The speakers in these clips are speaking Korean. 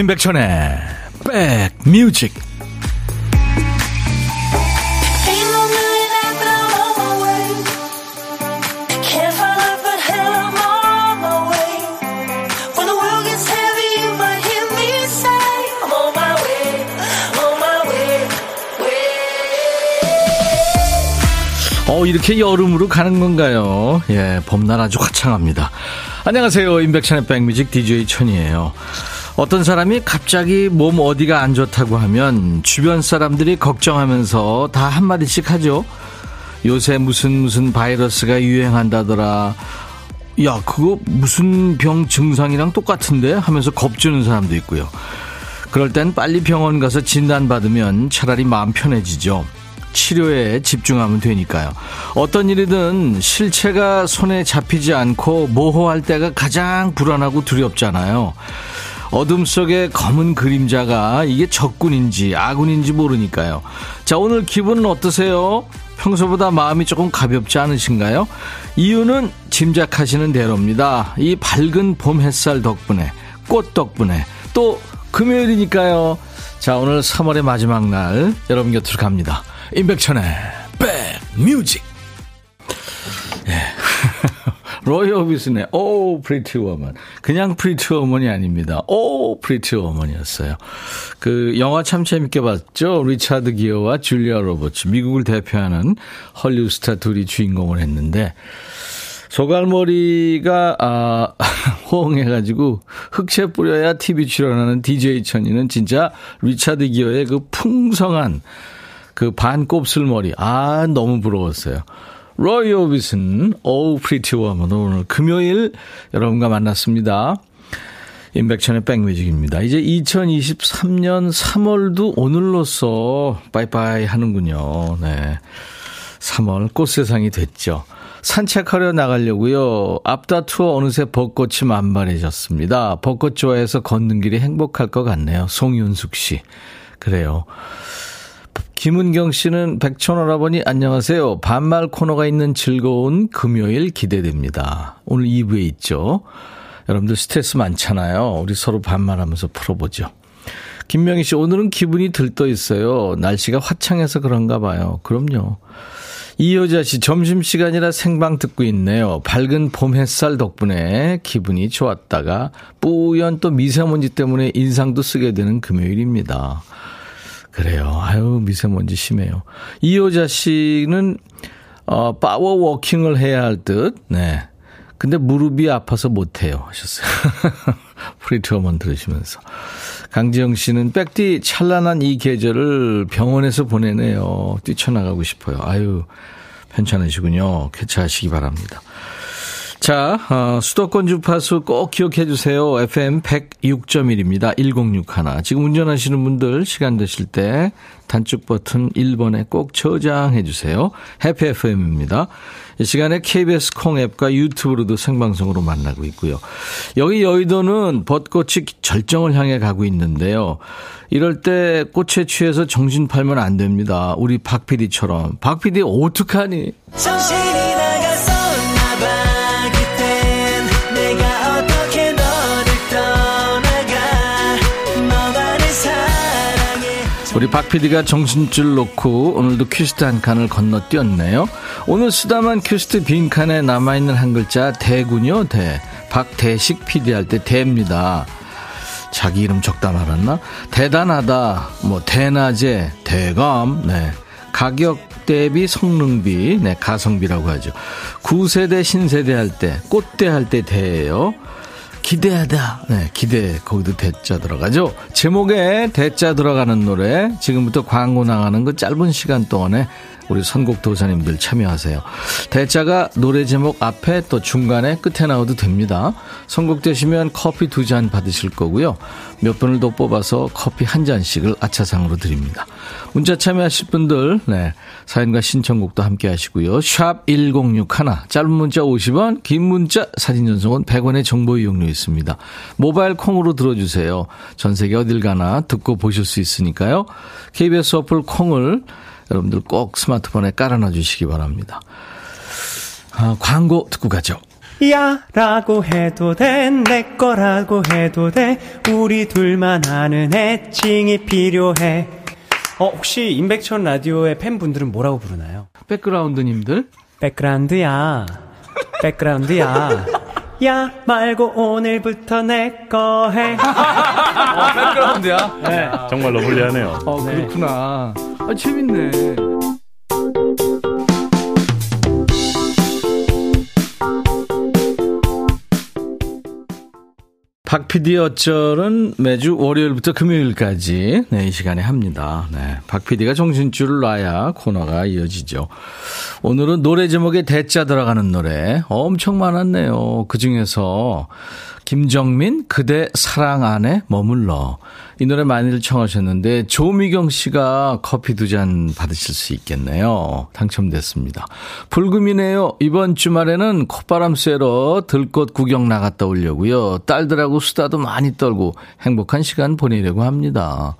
임백천의 백뮤직 어, 이렇게 여름으로 가는 건가요? 예, 봄날 아주 화창합니다. 안녕하세요. 임백천의 백뮤직 DJ 천이에요. 어떤 사람이 갑자기 몸 어디가 안 좋다고 하면 주변 사람들이 걱정하면서 다 한마디씩 하죠. 요새 무슨 무슨 바이러스가 유행한다더라. 야, 그거 무슨 병 증상이랑 똑같은데? 하면서 겁주는 사람도 있고요. 그럴 땐 빨리 병원 가서 진단받으면 차라리 마음 편해지죠. 치료에 집중하면 되니까요. 어떤 일이든 실체가 손에 잡히지 않고 모호할 때가 가장 불안하고 두렵잖아요. 어둠 속에 검은 그림자가 이게 적군인지 아군인지 모르니까요. 자, 오늘 기분은 어떠세요? 평소보다 마음이 조금 가볍지 않으신가요? 이유는 짐작하시는 대로입니다. 이 밝은 봄 햇살 덕분에, 꽃 덕분에, 또 금요일이니까요. 자, 오늘 3월의 마지막 날 여러분 곁으로 갑니다. 임백천의 백뮤직. 예. 로이 오비슨의 Oh Pretty Woman. 그냥 Pretty Woman이 아닙니다. Oh Pretty Woman이었어요. 그 영화 참 재밌게 봤죠. 리차드 기어와 줄리아 로버츠. 미국을 대표하는 헐리우드 스타 둘이 주인공을 했는데 소갈머리가 아 휑해가지고 흑채 뿌려야 TV 출연하는 DJ 천이는 진짜 리차드 기어의 그 풍성한 그 반곱슬머리. 아, 너무 부러웠어요. 로이 오비슨, Oh, Pretty Woman. 오늘 금요일 여러분과 만났습니다. 임백천의 백뮤직입니다. 이제 2023년 3월도 오늘로써 빠이빠이 하는군요. 네. 3월 꽃세상이 됐죠. 산책하려 나가려고요. 앞다투어 어느새 벚꽃이 만발해졌습니다. 벚꽃 좋아해서 걷는 길이 행복할 것 같네요. 송윤숙 씨. 그래요. 김은경 씨는 백천오라버니 안녕하세요. 반말 코너가 있는 즐거운 금요일 기대됩니다. 오늘 2부에 있죠. 여러분들 스트레스 많잖아요. 우리 서로 반말하면서 풀어보죠. 김명희 씨, 오늘은 기분이 들떠 있어요. 날씨가 화창해서 그런가 봐요. 그럼요. 이효자 씨, 점심시간이라 생방 듣고 있네요. 밝은 봄 햇살 덕분에 기분이 좋았다가 뿌연 또 미세먼지 때문에 인상도 쓰게 되는 금요일입니다. 그래요. 아유, 미세먼지 심해요. 이효자 씨는, 어, 파워 워킹을 해야 할 듯, 네. 근데 무릎이 아파서 못해요. 하셨어요. Pretty Woman 들으시면서. 강지영 씨는 백디 찬란한 이 계절을 병원에서 보내네요. 뛰쳐나가고 싶어요. 아유, 편찮으시군요. 쾌차하시기 바랍니다. 자, 어, 수도권 주파수 꼭 기억해 주세요. FM 106.1입니다. 1061. 지금 운전하시는 분들 시간 되실 때 단축 버튼 1번에 꼭 저장해 주세요. 해피 FM입니다. 이 시간에 KBS 콩 앱과 유튜브로도 생방송으로 만나고 있고요. 여기 여의도는 벚꽃이 절정을 향해 가고 있는데요. 이럴 때 꽃에 취해서 정신 팔면 안 됩니다. 우리 박 PD처럼. 박 PD 어떡하니? 정신이 우리 박 PD가 정신줄 놓고 오늘도 퀴스트 한 칸을 건너뛰었네요. 오늘 쓰다만 퀴스트 빈칸에 남아있는 한 글자 대군요, 대. 박대식 PD 할 때 대입니다. 자기 이름 적다 말았나? 대단하다, 뭐, 대낮에, 대감, 네. 가격 대비 성능비, 네, 가성비라고 하죠. 구세대, 신세대 할 때, 꽃대 할 때 대예요. 기대하다. 네, 기대. 거기도 대자 들어가죠. 제목에 대자 들어가는 노래. 지금부터 광고 나가는 그 짧은 시간 동안에 우리 선곡 도사님들 참여하세요. 대자가 노래 제목 앞에 또 중간에 끝에 나와도 됩니다. 선곡되시면 커피 두 잔 받으실 거고요. 몇 분을 더 뽑아서 커피 한 잔씩을 아차상으로 드립니다. 문자 참여하실 분들, 네. 사연과 신청곡도 함께 하시고요. 샵 1061, 짧은 문자 50원, 긴 문자 사진 전송은 100원의 정보 이용료 있습니다. 모바일 콩으로 들어주세요. 전 세계 어딜 가나 듣고 보실 수 있으니까요. KBS 어플 콩을 여러분들 꼭 스마트폰에 깔아놔 주시기 바랍니다. 아, 광고 듣고 가죠. 야 라고 해도 돼 내 거라고 해도 돼 우리 둘만 아는 애칭이 필요해 어 혹시 임백천 라디오의 팬분들은 뭐라고 부르나요? 백그라운드님들 백그라운드야 백그라운드야 야 말고 오늘부터 내 거 해. 어, 백그라운드야? 네. 정말 러블리하네요. 어, 그렇구나. 아, 재밌네. 박 PD 어쩔은 매주 월요일부터 금요일까지 네, 이 시간에 합니다. 네. 박 PD가 정신줄을 놔야 코너가 이어지죠. 오늘은 노래 제목에 대자 들어가는 노래 엄청 많았네요. 그 중에서 김정민 그대 사랑 안에 머물러 이 노래 많이들 청하셨는데 조미경 씨가 커피 두 잔 받으실 수 있겠네요. 당첨됐습니다. 불금이네요. 이번 주말에는 콧바람 쐬러 들꽃 구경 나갔다 오려고요. 딸들하고 수다도 많이 떨고 행복한 시간 보내려고 합니다.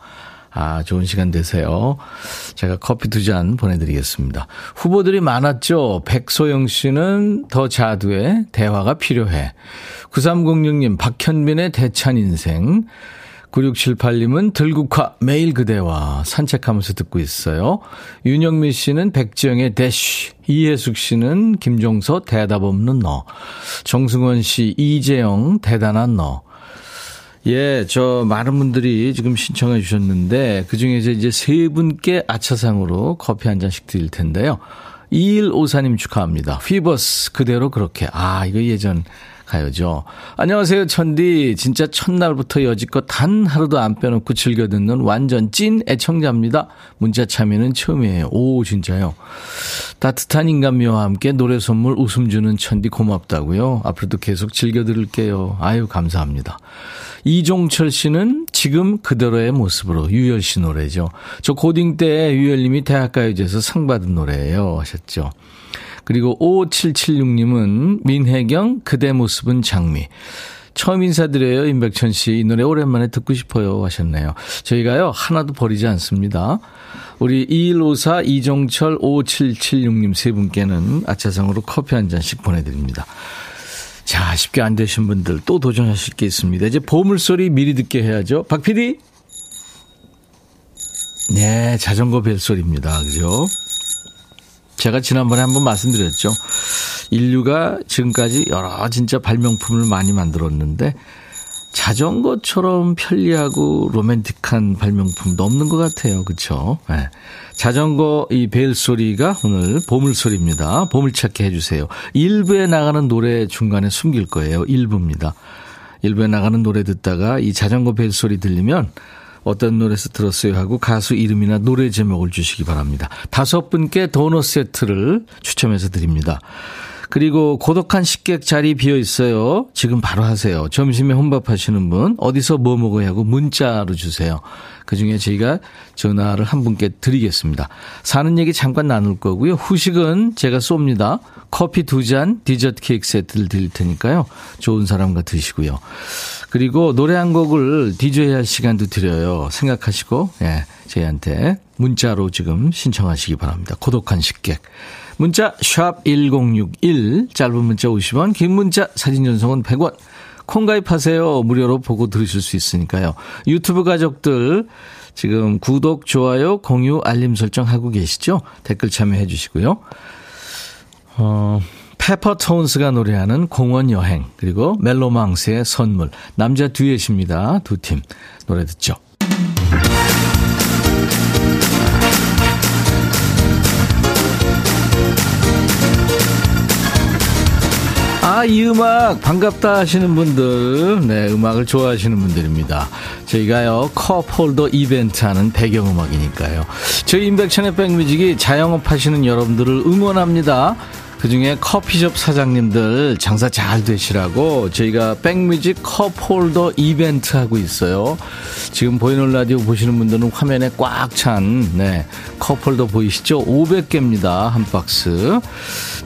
아, 좋은 시간 되세요. 제가 커피 두 잔 보내드리겠습니다. 후보들이 많았죠. 백소영 씨는 더 자두의 대화가 필요해. 9306님, 박현민의 대찬 인생. 9678님은 들국화 매일 그대와 산책하면서 듣고 있어요. 윤영미 씨는 백지영의 대쉬, 이혜숙 씨는 김종서 대답 없는 너, 정승원 씨 이재영 대단한 너, 예, 저 많은 분들이 지금 신청해 주셨는데 그중에서 이제 세 분께 아차상으로 커피 한 잔씩 드릴 텐데요. 2154님 축하합니다. 휘버스 그대로 그렇게. 아, 이거 예전 가요죠. 안녕하세요, 천디. 진짜 첫날부터 여지껏 단 하루도 안 빼놓고 즐겨 듣는 완전 찐 애청자입니다. 문자 참여는 처음이에요. 오, 진짜요. 따뜻한 인간미와 함께 노래 선물 웃음 주는 천디 고맙다고요. 앞으로도 계속 즐겨 들을게요. 아유, 감사합니다. 이종철 씨는 지금 그대로의 모습으로 유열 씨 노래죠. 저 고딩 때 유열님이 대학가요제에서 상 받은 노래예요. 하셨죠. 그리고 5776님은 민혜경 그대 모습은 장미. 처음 인사드려요. 임백천 씨. 이 노래 오랜만에 듣고 싶어요. 하셨네요. 저희가요, 하나도 버리지 않습니다. 우리 2154, 이종철, 5776님 세 분께는 아차상으로 커피 한 잔씩 보내드립니다. 자, 쉽게 안 되신 분들 또 도전하실 게 있습니다. 이제 보물소리 미리 듣게 해야죠. 박 PD? 네, 자전거 벨소리입니다. 그죠? 제가 지난번에 한번 말씀드렸죠. 인류가 지금까지 여러 진짜 발명품을 많이 만들었는데 자전거처럼 편리하고 로맨틱한 발명품도 없는 것 같아요. 그렇죠? 네. 자전거 이 벨 소리가 오늘 보물 소리입니다. 보물 찾기 해주세요. 1부에 나가는 노래 중간에 숨길 거예요. 1부입니다. 1부에 나가는 노래 듣다가 이 자전거 벨 소리 들리면 어떤 노래에서 들었어요 하고 가수 이름이나 노래 제목을 주시기 바랍니다. 다섯 분께 도넛 세트를 추첨해서 드립니다. 그리고 고독한 식객 자리 비어 있어요. 지금 바로 하세요. 점심에 혼밥 하시는 분 어디서 뭐 먹어야 하고 문자로 주세요. 그중에 저희가 전화를 한 분께 드리겠습니다. 사는 얘기 잠깐 나눌 거고요. 후식은 제가 쏩니다. 커피 두 잔, 디저트 케이크 세트를 드릴 테니까요. 좋은 사람과 드시고요. 그리고 노래 한 곡을 디저이 할 시간도 드려요. 생각하시고, 예, 저희한테 문자로 지금 신청하시기 바랍니다. 고독한 식객. 문자 샵1061 짧은 문자 50원 긴 문자 사진 전송은 100원 콩 가입하세요. 무료로 보고 들으실 수 있으니까요. 유튜브 가족들 지금 구독, 좋아요, 공유, 알림 설정 하고 계시죠? 댓글 참여해 주시고요. 어, 페퍼톤스가 노래하는 공원 여행 그리고 멜로망스의 선물 남자 듀엣입니다. 두 팀 노래 듣죠. 아, 이 음악 반갑다 하시는 분들, 네, 음악을 좋아하시는 분들입니다. 저희가요, 컵홀더 이벤트 하는 배경음악이니까요. 저희 임백천의 백뮤직이 자영업 하시는 여러분들을 응원합니다. 그 중에 커피숍 사장님들 장사 잘 되시라고 저희가 백뮤직 컵홀더 이벤트 하고 있어요. 지금 보이는 라디오 보시는 분들은 화면에 꽉 찬, 네, 컵홀더 보이시죠? 500개입니다. 한 박스.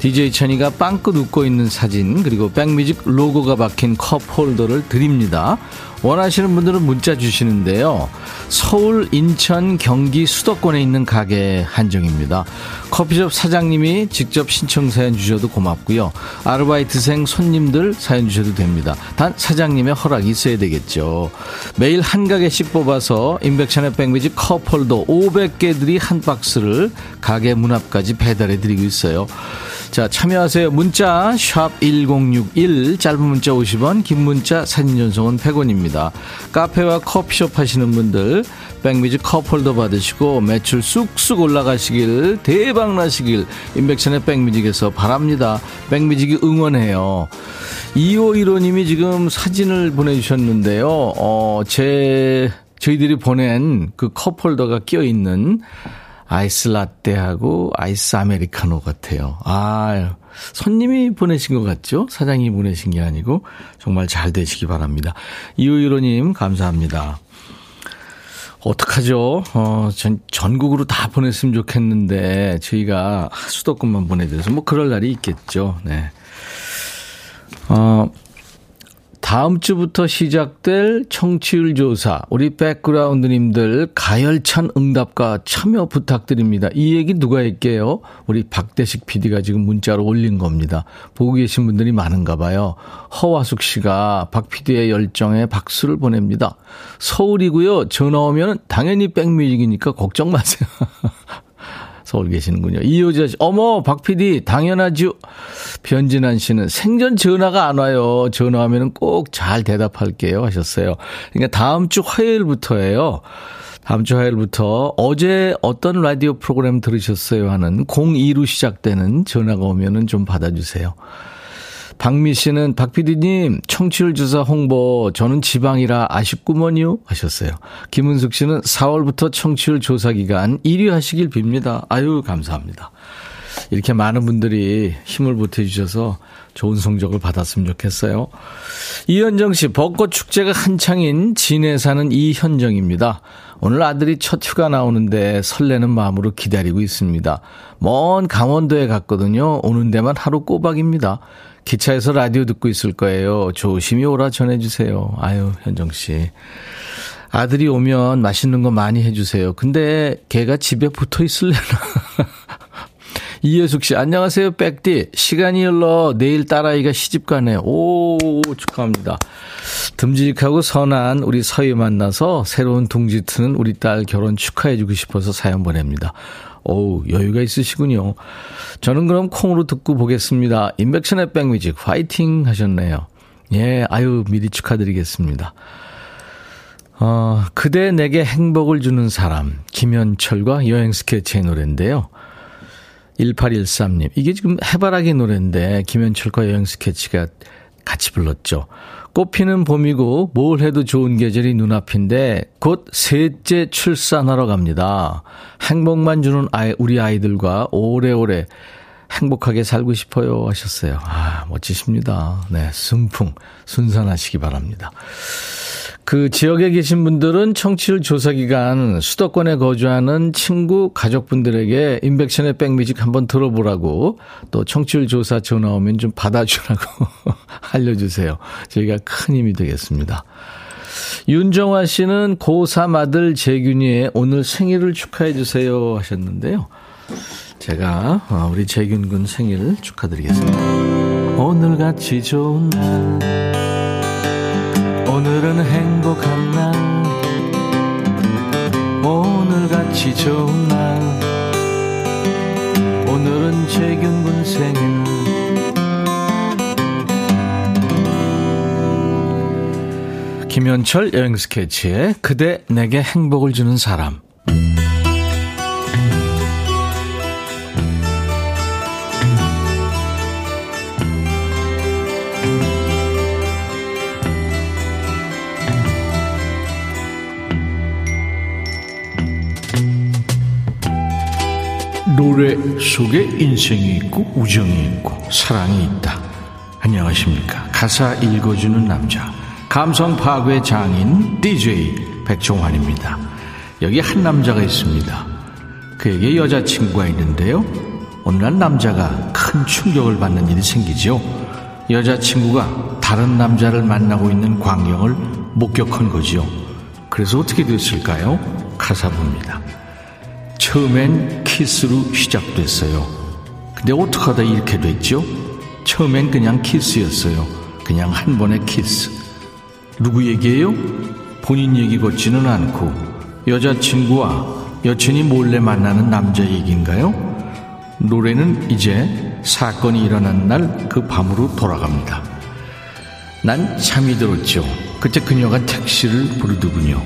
DJ 천이가 빵긋 웃고 있는 사진, 그리고 백뮤직 로고가 박힌 컵홀더를 드립니다. 원하시는 분들은 문자 주시는데요. 서울, 인천, 경기, 수도권에 있는 가게 한정입니다. 커피숍 사장님이 직접 신청서 사연 주셔도 고맙고요. 아르바이트생 손님들 사연 주셔도 됩니다. 단 사장님의 허락이 있어야 되겠죠. 매일 한 가게씩 뽑아서 인백션의 백미지 컵홀더 500개들이 한 박스를 가게 문 앞까지 배달해 드리고 있어요. 자, 참여하세요. 문자 1061, 짧은 문자 50원, 긴 문자 사진 전송은 100원입니다. 카페와 커피숍 하시는 분들 백미지 컵홀더 받으시고 매출 쑥쑥 올라가시길 대박 나시길 인백션의 백뮤직에서 바랍니다. 백뮤직이 응원해요. 2515님이 지금 사진을 보내주셨는데요. 어, 제, 저희들이 보낸 그 컵홀더가 끼어 있는 아이스 라떼하고 아이스 아메리카노 같아요. 아, 손님이 보내신 것 같죠? 사장님이 보내신 게 아니고 정말 잘 되시기 바랍니다. 이호일호님 감사합니다. 어떡하죠? 어, 전, 전국으로 다 보냈으면 좋겠는데, 저희가 수도권만 보내드려서, 뭐, 그럴 날이 있겠죠. 네. 어, 다음 주부터 시작될 청취율 조사, 우리 백그라운드님들 가열찬 응답과 참여 부탁드립니다. 이 얘기 누가 할게요? 우리 박대식 PD가 지금 문자로 올린 겁니다. 보고 계신 분들이 많은가 봐요. 허화숙 씨가 박 PD의 열정에 박수를 보냅니다. 서울이고요. 전화 오면 당연히 백뮤직이니까 걱정 마세요. 서울 계시는군요. 이효자 씨, 어머, 박 PD, 당연하죠. 변진환 씨는 생전 전화가 안 와요. 전화하면 꼭 잘 대답할게요. 하셨어요. 그러니까 다음 주 화요일부터예요. 다음 주 화요일부터 어제 어떤 라디오 프로그램 들으셨어요 하는 02로 시작되는 전화가 오면은 좀 받아주세요. 박미 씨는 박 PD님 청취율 조사 홍보 저는 지방이라 아쉽구먼요 하셨어요. 김은숙 씨는 4월부터 청취율 조사 기간 1위 하시길 빕니다. 아유 감사합니다. 이렇게 많은 분들이 힘을 보태주셔서 좋은 성적을 받았으면 좋겠어요. 이현정 씨, 벚꽃 축제가 한창인 진해 사는 이현정입니다. 오늘 아들이 첫 휴가 나오는데 설레는 마음으로 기다리고 있습니다. 먼 강원도에 갔거든요. 오는 데만 하루 꼬박입니다. 기차에서 라디오 듣고 있을 거예요. 조심히 오라 전해주세요. 아유, 현정 씨. 아들이 오면 맛있는 거 많이 해주세요. 근데 걔가 집에 붙어 있을래나? 이예숙 씨, 안녕하세요, 백디. 시간이 흘러 내일 딸아이가 시집 가네. 오, 축하합니다. 듬직하고 선한 우리 서희 만나서 새로운 둥지 트는 우리 딸 결혼 축하해주고 싶어서 사연 보냅니다. 어우, 여유가 있으시군요. 저는 그럼 콩으로 듣고 보겠습니다. 인백션의 백뮤직 화이팅 하셨네요. 예, 아유, 미리 축하드리겠습니다. 어, 그대 내게 행복을 주는 사람, 김현철과 여행 스케치의 노래인데요. 1813님. 이게 지금 해바라기 노래인데, 김현철과 여행 스케치가 같이 불렀죠. 꽃피는 봄이고 뭘 해도 좋은 계절이 눈앞인데 곧 셋째 출산하러 갑니다. 행복만 주는 아이, 우리 아이들과 오래오래 행복하게 살고 싶어요 하셨어요. 아, 멋지십니다. 네, 순풍, 순산하시기 바랍니다. 그 지역에 계신 분들은 청취율 조사 기간 수도권에 거주하는 친구 가족분들에게 인백션의 백뮤직 한번 들어보라고 또 청취율 조사 전화 오면 좀 받아주라고 알려주세요. 저희가 큰 힘이 되겠습니다. 윤정화 씨는 고3 아들 재균이의 오늘 생일을 축하해 주세요 하셨는데요. 제가 어, 우리 재균 군 생일 축하드리겠습니다. 오늘같이 좋은 날 오늘은 행복한 날. 오늘같이 좋은 날. 오늘은 재균군 생일 김현철 여행 스케치의 그대 내게 행복을 주는 사람 노래 속에 인생이 있고 우정이 있고 사랑이 있다. 안녕하십니까. 가사 읽어주는 남자. 감성 파괴 장인 DJ 백종환입니다. 여기 한 남자가 있습니다. 그에게 여자친구가 있는데요. 어느 날 남자가 큰 충격을 받는 일이 생기죠. 여자친구가 다른 남자를 만나고 있는 광경을 목격한 거지요. 그래서 어떻게 됐을까요? 가사 봅니다. 처음엔 키스로 시작됐어요. 근데 어떡하다 이렇게 됐죠? 처음엔 그냥 키스였어요. 그냥 한 번의 키스. 누구 얘기예요? 본인 얘기 같지는 않고 여자친구와 여친이 몰래 만나는 남자 얘기인가요? 노래는 이제 사건이 일어난 날 그 밤으로 돌아갑니다. 난 잠이 들었죠. 그때 그녀가 택시를 부르더군요.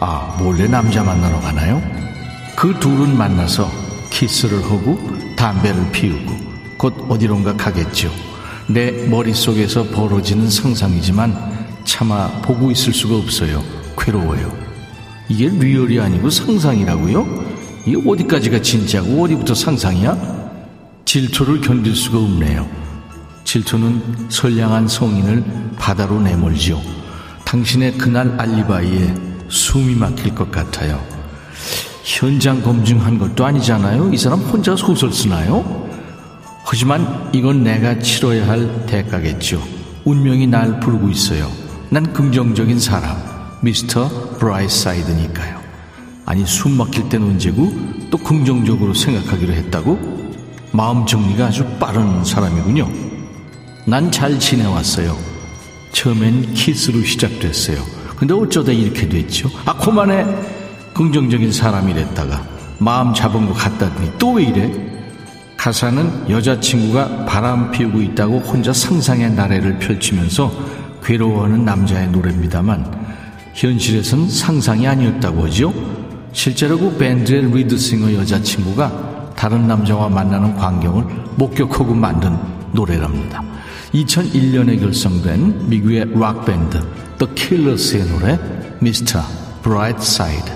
아, 몰래 남자 만나러 가나요? 그 둘은 만나서 키스를 하고 담배를 피우고 곧 어디론가 가겠죠. 내 머릿속에서 벌어지는 상상이지만 차마 보고 있을 수가 없어요. 괴로워요. 이게 리얼이 아니고 상상이라고요? 이게 어디까지가 진짜고 어디부터 상상이야? 질투를 견딜 수가 없네요. 질투는 선량한 성인을 바다로 내몰지요. 당신의 그날 알리바이에 숨이 막힐 것 같아요. 현장 검증한 것도 아니잖아요. 이 사람 혼자 소설 쓰나요? 하지만 이건 내가 치러야 할 대가겠죠. 운명이 날 부르고 있어요. 난 긍정적인 사람, 미스터 브라이사이드니까요. 아니 숨 막힐 땐 언제고 또 긍정적으로 생각하기로 했다고? 마음 정리가 아주 빠른 사람이군요. 난 잘 지내왔어요. 처음엔 키스로 시작됐어요. 근데 어쩌다 이렇게 됐죠? 아, 그만해. 긍정적인 사람이 됐다가 마음 잡은 것 같다더니 또 왜 이래? 가사는 여자친구가 바람 피우고 있다고 혼자 상상의 나래를 펼치면서 괴로워하는 남자의 노래입니다만 현실에선 상상이 아니었다고 하죠. 실제로 그 밴드의 리드싱어 여자친구가 다른 남자와 만나는 광경을 목격하고 만든 노래랍니다. 2001년에 결성된 미국의 락밴드 The Killers의 노래 Mr. Brightside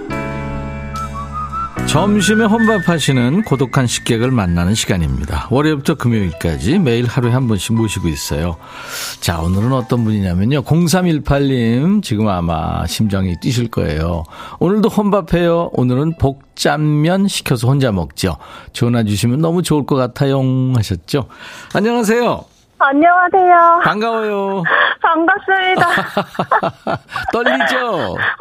점심에 혼밥하시는 고독한 식객을 만나는 시간입니다. 월요일부터 금요일까지 매일 하루에 한 번씩 모시고 있어요. 자, 오늘은 어떤 분이냐면요. 0318님, 지금 아마 심장이 뛰실 거예요. 오늘도 혼밥해요. 오늘은 복짬면 시켜서 혼자 먹죠. 전화 주시면 너무 좋을 것 같아요. 하셨죠. 안녕하세요. 안녕하세요. 반가워요. 반갑습니다. 떨리죠?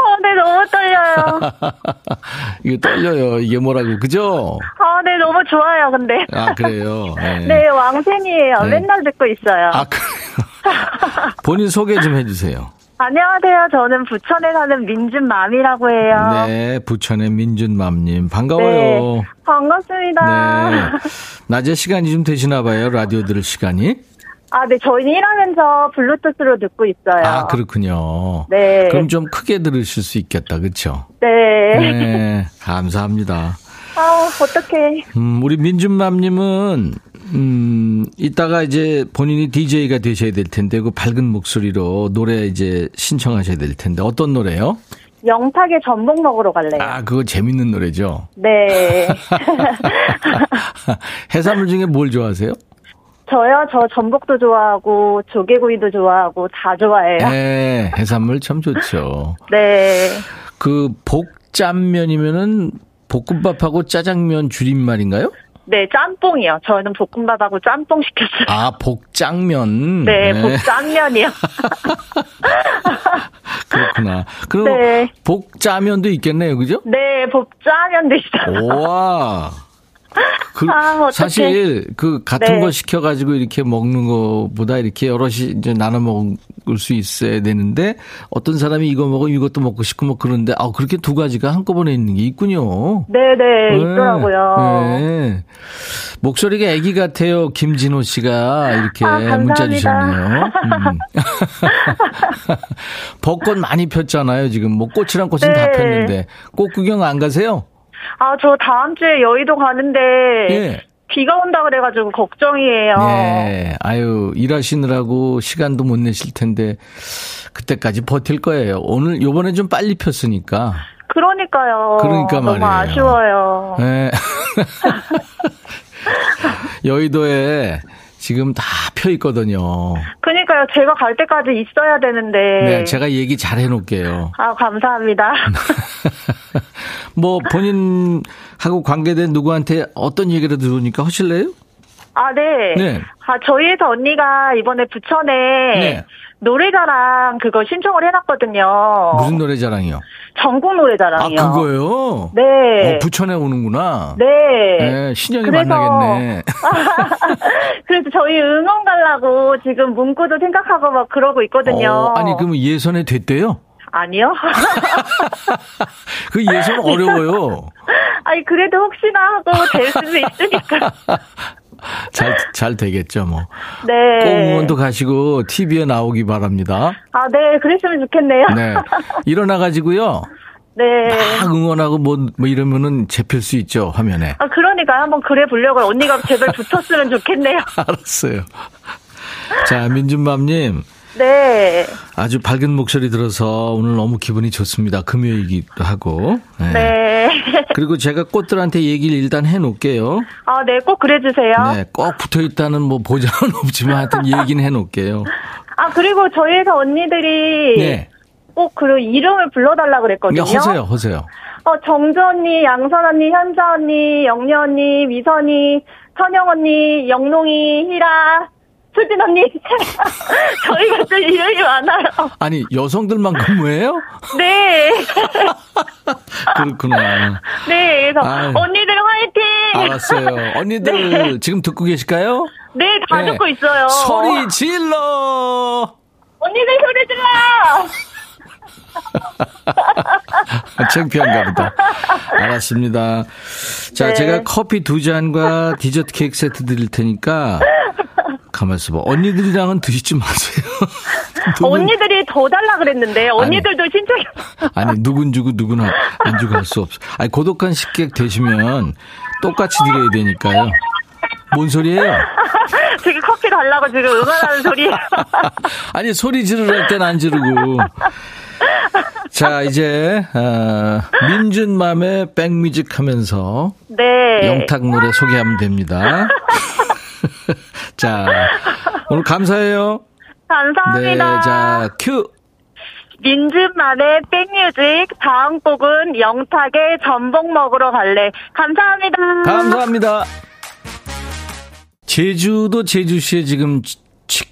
떨려요. 이게 떨려요. 이게 뭐라고, 그죠? 아, 네, 너무 좋아요, 근데. 아, 그래요? 네, 네 왕생이에요. 네. 맨날 듣고 있어요. 아, 그래요? 본인 소개 좀 해주세요. 안녕하세요. 저는 부천에 사는 민준맘이라고 해요. 네, 부천의 민준맘님. 반가워요. 네, 반갑습니다. 네. 낮에 시간이 좀 되시나 봐요. 라디오 들을 시간이. 아, 네, 저희는 일하면서 블루투스로 듣고 있어요. 아, 그렇군요. 네. 그럼 좀 크게 들으실 수 있겠다, 그렇죠? 네. 네, 감사합니다. 아, 어떡해. 음, 우리 민준맘님은, 음, 이따가 이제 본인이 DJ가 되셔야 될 텐데, 그 밝은 목소리로 노래 이제 신청하셔야 될 텐데, 어떤 노래요? 영탁의 전복 먹으러 갈래요. 아, 그거 재밌는 노래죠? 네. 해산물 중에 뭘 좋아하세요? 저요? 저 전복도 좋아하고 조개구이도 좋아하고 다 좋아해요. 네, 해산물 참 좋죠. 네. 그 복짬면이면은 볶음밥하고 짜장면 줄임말인가요? 네, 짬뽕이요. 저는 볶음밥하고 짬뽕 시켰어요. 아, 복장면. 네, 네. 복장면이요. 그렇구나. 그럼 네. 복짜면도 있겠네요, 그죠? 네, 복짜면도 있어요. 와. 그 아, 사실 그 같은 네. 거 시켜가지고 이렇게 먹는 것보다 이렇게 여럿이 이제 나눠 먹을 수 있어야 되는데 어떤 사람이 이거 먹어 이것도 먹고 싶고 뭐 그런데 아 그렇게 두 가지가 한꺼번에 있는 게 있군요. 네네 네, 있더라고요. 네. 목소리가 애기 같아요. 김진호 씨가 이렇게 아, 문자 주셨네요. 음. 벚꽃 많이 폈잖아요. 지금 뭐 꽃이랑 꽃은 네. 다 폈는데 꽃 구경 안 가세요? 아, 저 다음 주에 여의도 가는데. 예. 비가 온다 그래가지고 걱정이에요. 네. 아유, 일하시느라고 시간도 못 내실 텐데, 그때까지 버틸 거예요. 오늘, 요번에 좀 빨리 폈으니까. 그러니까요. 그러니까 말이에요. 너무 아쉬워요. 네. 여의도에 지금 다 펴 있거든요. 그러니까요. 제가 갈 때까지 있어야 되는데. 네, 제가 얘기 잘 해놓을게요. 아, 감사합니다. 뭐 본인하고 관계된 누구한테 어떤 얘기를 들으니까 하실래요? 아, 네. 네. 아, 저희 회사 언니가 이번에 부천에 네. 노래자랑 그거 신청을 해놨거든요. 무슨 노래자랑이요? 전국 노래자랑이요. 아, 그거요? 네. 어, 부천에 오는구나. 네. 네 신영이 그래서, 만나겠네. 그래서 저희 응원 가려고 지금 문구도 생각하고 막 그러고 있거든요. 어, 아니, 그러면 예선에 됐대요? 아니요. 그 예선 어려워요. 아니, 그래도 혹시나 하고 될 수도 있으니까. 잘, 잘 되겠죠, 뭐. 네. 꼭 응원도 가시고, TV에 나오기 바랍니다. 아, 네. 그랬으면 좋겠네요. 네. 일어나가지고요. 네. 막 응원하고 뭐, 뭐 이러면은 잡힐 수 있죠, 화면에. 아, 그러니까 한번 그래 보려고 언니가 제발 붙었으면 좋겠네요. 알았어요. 자, 민준맘님. 네. 아주 밝은 목소리 들어서 오늘 너무 기분이 좋습니다. 금요일이기도 하고. 네. 네. 그리고 제가 꽃들한테 얘기를 일단 해 놓을게요. 아, 네. 꼭 그래 주세요. 네. 꼭 붙어 있다는 뭐 보장은 없지만 하여튼 얘기는 해 놓을게요. 아, 그리고 저희 회사 언니들이 네. 꼭그 이름을 불러달라 그랬거든요. 허세요, 허세요. 어, 정주 언니, 양선 언니, 현자 언니, 영녀 언니, 미선이, 선영 언니, 영롱이, 희라, 수진 언니, 저희가 좀 이름이 많아요. 아니, 여성들만 근무해요? 네. 그렇구나. 네, 그래서 아유. 언니들 화이팅! 알았어요. 언니들 네. 지금 듣고 계실까요? 네, 다 네. 듣고 있어요. 소리 질러! 언니들 소리 질러! 창피한가 보다. 알았습니다. 자, 네. 제가 커피 두 잔과 디저트 케이크 세트 드릴 테니까 가만있어 봐. 언니들이랑은 드시지 마세요. 언니들이 더 달라 그랬는데 언니들도 아니, 신청이 아니 누군 주고 누군 안 주고 할 수 없어. 아니 고독한 식객 되시면 똑같이 드려야 되니까요. 뭔 소리예요? 지금 커피 달라고 지금 응원하는 소리예요. 아니 소리 지르할 땐안 지르고. 자, 이제, 어, 민준맘의 백뮤직 하면서. 네. 영탁 노래 소개하면 됩니다. 자, 오늘 감사해요. 감사합니다. 네, 자, 큐. 민준맘의 백뮤직 다음 곡은 영탁의 전복 먹으러 갈래. 감사합니다. 감사합니다. 제주도 제주시에 지금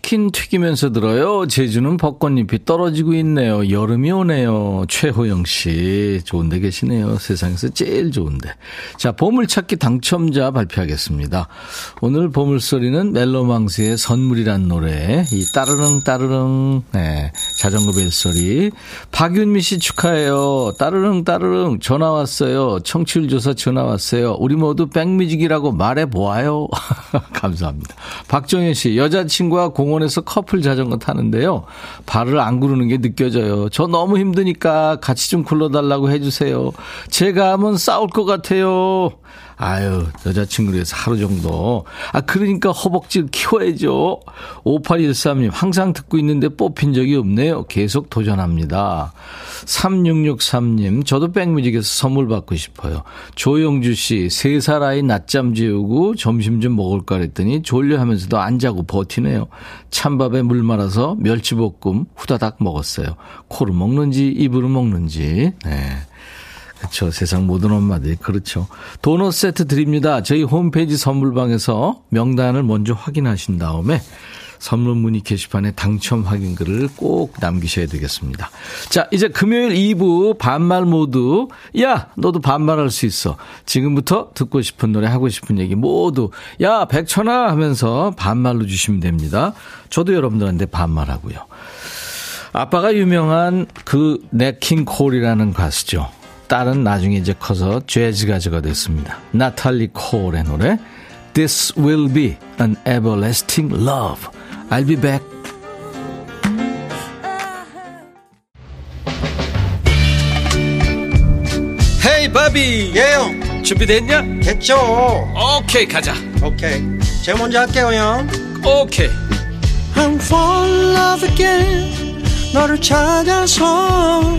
치킨 튀기면서 들어요. 제주는 벚꽃잎이 떨어지고 있네요. 여름이 오네요. 최호영 씨. 좋은데 계시네요. 세상에서 제일 좋은데. 자, 보물찾기 당첨자 발표하겠습니다. 오늘 보물소리는 멜로망스의 선물이란 노래. 이 따르릉 따르릉. 네. 자전거 벨소리. 박윤미 씨 축하해요. 따르릉 따르릉 전화 왔어요. 청취율 조사 전화 왔어요. 우리 모두 백뮤직이라고 말해 보아요. 감사합니다. 박정현 씨 여자친구와 공원 에서 커플 자전거 타는데요. 발을 안 구르는 게 느껴져요. 저 너무 힘드니까 같이 좀 굴러달라고 해주세요. 제가 하면 싸울 것 같아요. 아유, 여자친구에서 하루 정도. 아, 그러니까 허벅지를 키워야죠. 5813님, 항상 듣고 있는데 뽑힌 적이 없네요. 계속 도전합니다. 3663님, 저도 백뮤직에서 선물 받고 싶어요. 조영주 씨, 3살 아이 낮잠 재우고 점심 좀 먹을까 그랬더니 졸려 하면서도 안 자고 버티네요. 찬밥에 물 말아서 멸치볶음 후다닥 먹었어요. 코로 먹는지 입으로 먹는지. 네. 그렇죠. 세상 모든 엄마들이 그렇죠. 도넛 세트 드립니다. 저희 홈페이지 선물방에서 명단을 먼저 확인하신 다음에 선물 문의 게시판에 당첨 확인글을 꼭 남기셔야 되겠습니다. 자, 이제 금요일 2부 반말 모두 야, 너도 반말할 수 있어. 지금부터 듣고 싶은 노래 하고 싶은 얘기 모두 야, 백천아 하면서 반말로 주시면 됩니다. 저도 여러분들한테 반말하고요. 아빠가 유명한 그 네킹 콜이라는 가수죠. 딸은 나중에 이제 커서 재즈 가수가 됐습니다. 나탈리 콜의 노래 This will be an everlasting love. I'll be back. 헤이 바비 예영 준비됐냐? 됐죠 오케이 가자 오케이 제가 먼저 할게요 형 오케이 I'm fall in love again 너를 찾아서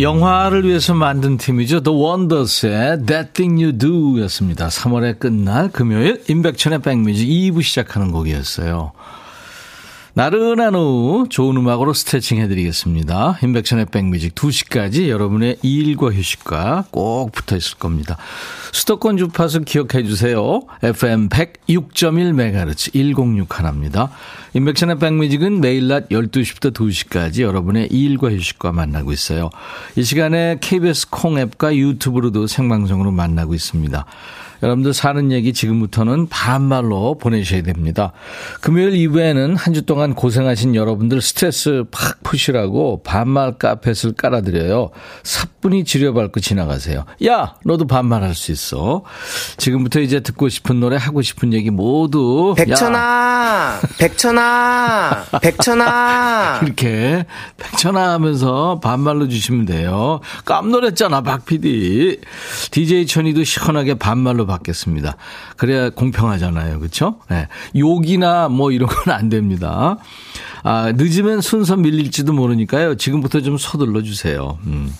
영화를 위해서 만든 팀이죠. The Wonders의 That Thing You Do 였습니다. 3월에 끝날 금요일 임백천의 백뮤직 2부 시작하는 곡이었어요. 나른한 오후 좋은 음악으로 스트레칭 해드리겠습니다. 인백션의 백뮤직 2시까지 여러분의 일과 휴식과 꼭 붙어 있을 겁니다. 수도권 주파수 기억해 주세요. FM 106.1MHz 106 하나입니다. 인백션의 백뮤직은 매일 낮 12시부터 2시까지 여러분의 일과 휴식과 만나고 있어요. 이 시간에 KBS 콩 앱과 유튜브로도 생방송으로 만나고 있습니다. 여러분들 사는 얘기 지금부터는 반말로 보내셔야 됩니다. 금요일 이후에는 한 주 동안 고생하신 여러분들 스트레스 팍 푸시라고 반말 카펫을 깔아드려요. 사뿐히 지려밟고 지나가세요. 야, 너도 반말할 수 있어. 지금부터 이제 듣고 싶은 노래, 하고 싶은 얘기 모두. 백천아, 백천아, 백천아. 이렇게 백천아 하면서 반말로 주시면 돼요. 깜놀했잖아, 박 PD. DJ 천이도 시원하게 반말로 받겠습니다. 그래야 공평하잖아요. 그렇죠? 네. 욕이나 뭐 이런 건 안 됩니다. 아, 늦으면 순서 밀릴지도 모르니까요. 지금부터 좀 서둘러 주세요. 음.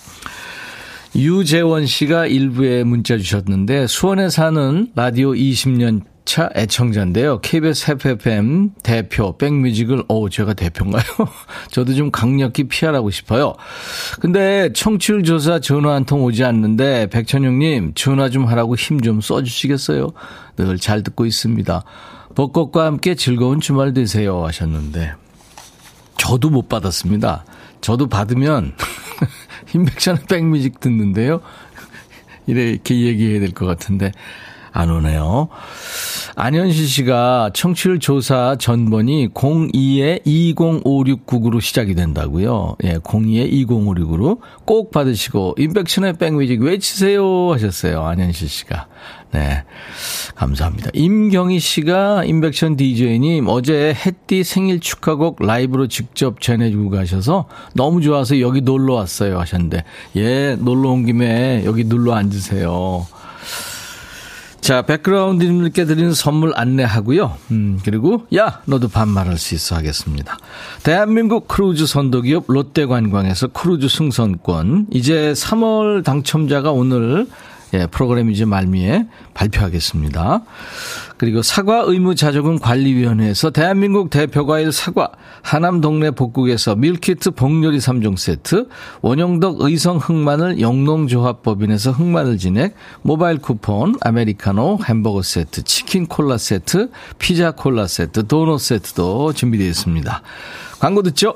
유재원 씨가 일부에 문자 주셨는데 수원에 사는 라디오 20년 차 애청자인데요. KBS FFM 대표 백뮤직을 어 제가 대표인가요? 저도 좀 강력히 피하라고 싶어요. 근데 청취율 조사 전화 한 통 오지 않는데 백천영님 전화 좀 하라고 힘 좀 써주시겠어요? 늘 잘 듣고 있습니다. 벚꽃과 함께 즐거운 주말 되세요 하셨는데 저도 못 받았습니다. 저도 받으면 힘백천의 백뮤직 듣는데요. 이렇게 얘기해야 될 것 같은데 안 오네요. 안현실 씨가 청취율 조사 전번이 02-20569로 시작이 된다고요. 예, 02-20569로 꼭 받으시고 인백션의 백뮤직 외치세요 하셨어요. 안현실 씨가. 네. 감사합니다. 임경희 씨가 임백천 DJ님 어제 햇띠 생일 축하곡 라이브로 직접 전해주고 가셔서 너무 좋아서 여기 놀러 왔어요 하셨는데 예, 놀러 온 김에 여기 눌러 앉으세요. 자, 백그라운드님들께 드리는 선물 안내하고요. 음, 그리고 야, 너도 반말할 수 있어 하겠습니다. 대한민국 크루즈 선도기업 롯데관광에서 크루즈 승선권. 이제 3월 당첨자가 오늘 예, 프로그램 이제 말미에 발표하겠습니다. 그리고 사과 의무 자조금 관리위원회에서 대한민국 대표과일 사과, 하남 동네 복국에서 밀키트 복요리 3종 세트, 원영덕 의성 흑마늘 영농조합법인에서 흑마늘 진액, 모바일 쿠폰, 아메리카노, 햄버거 세트, 치킨 콜라 세트, 피자 콜라 세트, 도넛 세트도 준비되어 있습니다. 광고 듣죠?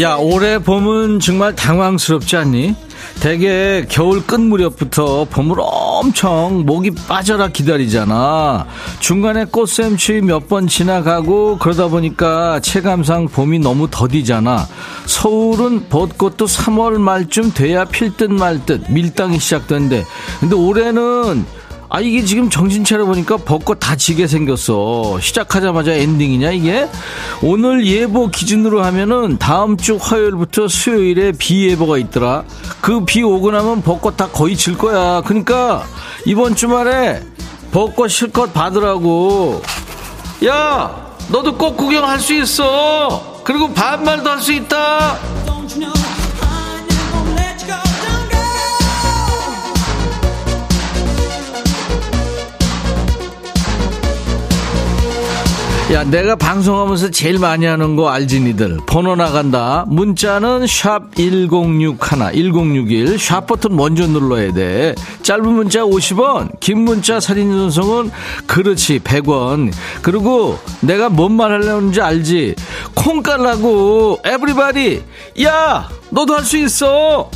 야 올해 봄은 정말 당황스럽지 않니? 대개 겨울 끝 무렵부터 봄을 엄청 목이 빠져라 기다리잖아. 중간에 꽃샘추위 몇 번 지나가고 그러다 보니까 체감상 봄이 너무 더디잖아. 서울은 벚꽃도 3월 말쯤 돼야 필 듯 말듯 밀당이 시작된대. 근데 올해는 아 이게 지금 정신 차려 보니까 벚꽃 다 지게 생겼어. 시작하자마자 엔딩이냐 이게? 오늘 예보 기준으로 하면은 다음 주 화요일부터 수요일에 비 예보가 있더라. 그 비 오고 나면 벚꽃 다 거의 질 거야. 그러니까 이번 주말에 벚꽃 실컷 받으라고. 야, 너도 꽃 구경할 수 있어. 그리고 반말도 할 수 있다. 야, 내가 방송하면서 제일 많이 하는 거 알지, 니들. 번호 나간다. 문자는 샵 1061, 1061. 샵 버튼 먼저 눌러야 돼. 짧은 문자 50원, 긴 문자 사진 전송은 그렇지, 100원. 그리고 내가 뭔 말 하려는지 알지? 콩 깔라고, 에브리바디. 야, 너도 할 수 있어.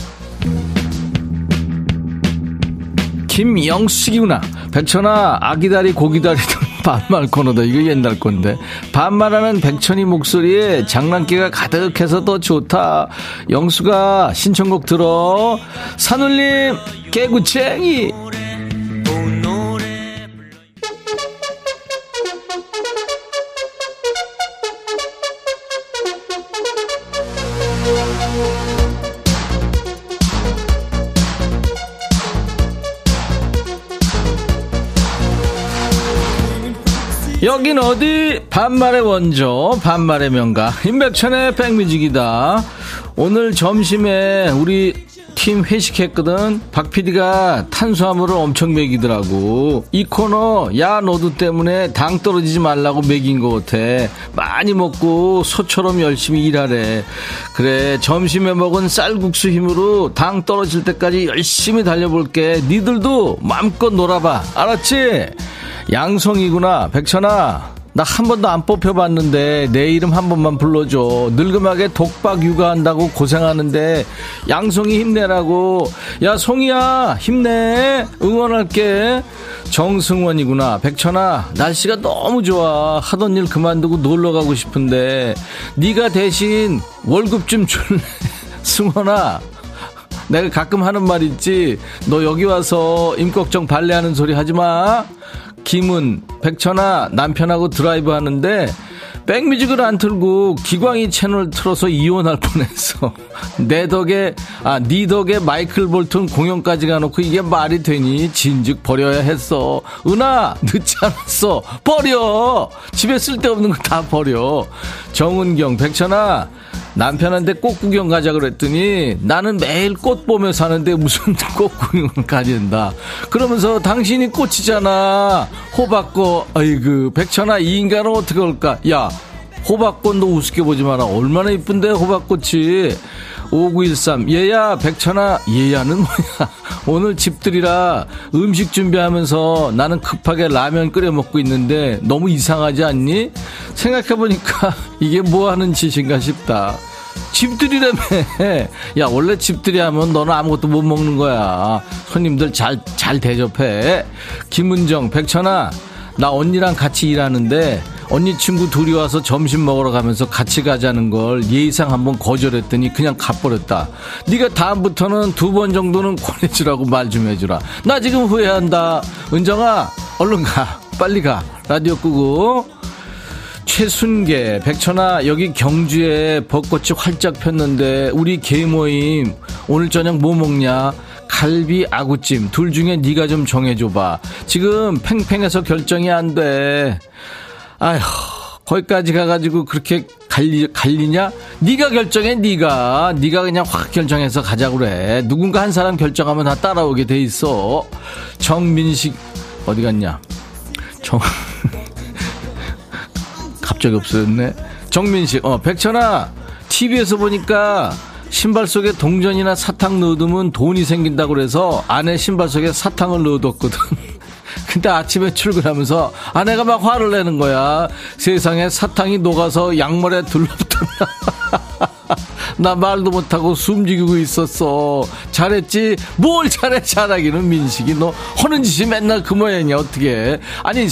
김영숙이구나. 백천아, 아기다리, 고기다리 등 반말 코너다. 이거 옛날 건데. 반말하는 백천이 목소리에 장난기가 가득해서 더 좋다. 영수가 신청곡 들어. 산울림, 개구쟁이. 여긴 어디? 반말의 원조, 반말의 명가. 임백천의 백뮤직이다. 오늘 점심에 우리 팀 회식했거든. 박 PD가 탄수화물을 엄청 먹이더라고. 이 코너, 야, 너도 때문에 당 떨어지지 말라고 먹인 것 같아. 많이 먹고 소처럼 열심히 일하래. 그래, 점심에 먹은 쌀국수 힘으로 당 떨어질 때까지 열심히 달려볼게. 니들도 마음껏 놀아봐. 알았지? 양성이구나. 백천아. 나 한 번도 안 뽑혀봤는데 내 이름 한 번만 불러줘. 늙음하게 독박 육아한다고 고생하는데 양송이 힘내라고. 야 송이야 힘내. 응원할게. 정승원이구나. 백천아 날씨가 너무 좋아. 하던 일 그만두고 놀러 가고 싶은데 네가 대신 월급 좀 줄래. 승원아 내가 가끔 하는 말 있지. 너 여기 와서 임꺽정 빨래하는 소리 하지 마. 김은 백천아 남편하고 드라이브 하는데 백뮤직을 안 틀고 기광이 채널 틀어서 이혼할 뻔했어. 내 덕에 아내 덕에 마이클 볼튼 공연까지 가놓고 이게 말이 되니 진즉 버려야 했어. 은하 늦지 않았어. 버려. 집에 쓸데없는 거 다 버려. 정은경 백천아 남편한테 꽃 구경 가자 그랬더니 나는 매일 꽃 보며 사는데 무슨 꽃 구경을 가진다. 그러면서 당신이 꽃이잖아. 호박꽃. 아이고 백천아 이 인간은 어떻게 올까? 야 호박꽃도 우습게 보지 마라. 얼마나 이쁜데 호박꽃이. 5913 얘야 백천아 얘야는 뭐야? 오늘 집들이라 음식 준비하면서 나는 급하게 라면 끓여 먹고 있는데 너무 이상하지 않니? 생각해보니까 이게 뭐 하는 짓인가 싶다. 집들이라며. 야 원래 집들이 하면 너는 아무것도 못 먹는 거야. 손님들 잘 잘 대접해. 김은정 백천아 나 언니랑 같이 일하는데 언니 친구 둘이 와서 점심 먹으러 가면서 같이 가자는 걸 예의상 한번 거절했더니 그냥 가버렸다. 네가 다음부터는 두 번 정도는 권해주라고 말 좀 해주라. 나 지금 후회한다. 은정아 얼른 가. 빨리 가. 라디오 끄고. 최순계, 백천아, 여기 경주에 벚꽃이 활짝 폈는데, 우리 개 모임, 오늘 저녁 뭐 먹냐? 갈비, 아구찜, 둘 중에 네가 좀 정해줘봐. 지금 팽팽해서 결정이 안 돼. 아휴, 거기까지 가가지고 그렇게 갈리, 갈리냐? 네가 결정해, 네가. 네가 그냥 확 결정해서 가자 그래. 누군가 한 사람 결정하면 다 따라오게 돼 있어. 정민식, 어디 갔냐? 정, 갑자기 없어졌네. 정민식, 어, 백천아, TV에서 보니까 신발 속에 동전이나 사탕 넣어두면 돈이 생긴다고 그래서 아내 신발 속에 사탕을 넣어뒀거든. 근데 아침에 출근하면서 아내가 막 화를 내는 거야. 세상에 사탕이 녹아서 양말에 둘러붙었나. 나 말도 못하고 숨죽이고 있었어. 잘했지? 뭘 잘해, 잘하기는 민식이. 너 하는 짓이 맨날 그 모양이야, 어떻게. 아니,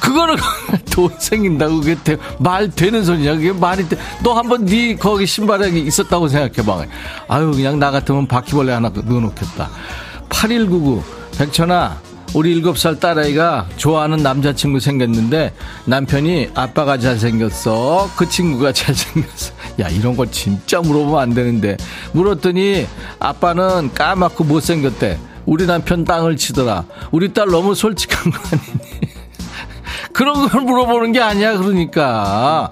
그거는 돈 생긴다고 그게 되, 말 되는 소리냐 그게 말이 돼. 너 한번 네 거기 신발에 있었다고 생각해봐 아유 그냥 나 같으면 바퀴벌레 하나 넣어놓겠다 8199 백천아 우리 일곱 살 딸아이가 좋아하는 남자친구 생겼는데 남편이 아빠가 잘생겼어. 그 친구가 잘생겼어. 야 이런 거 진짜 물어보면 안 되는데. 물었더니 아빠는 까맣고 못생겼대. 우리 남편 땅을 치더라. 우리 딸 너무 솔직한 거 아니니? 그런 걸 물어보는 게 아니야, 그러니까.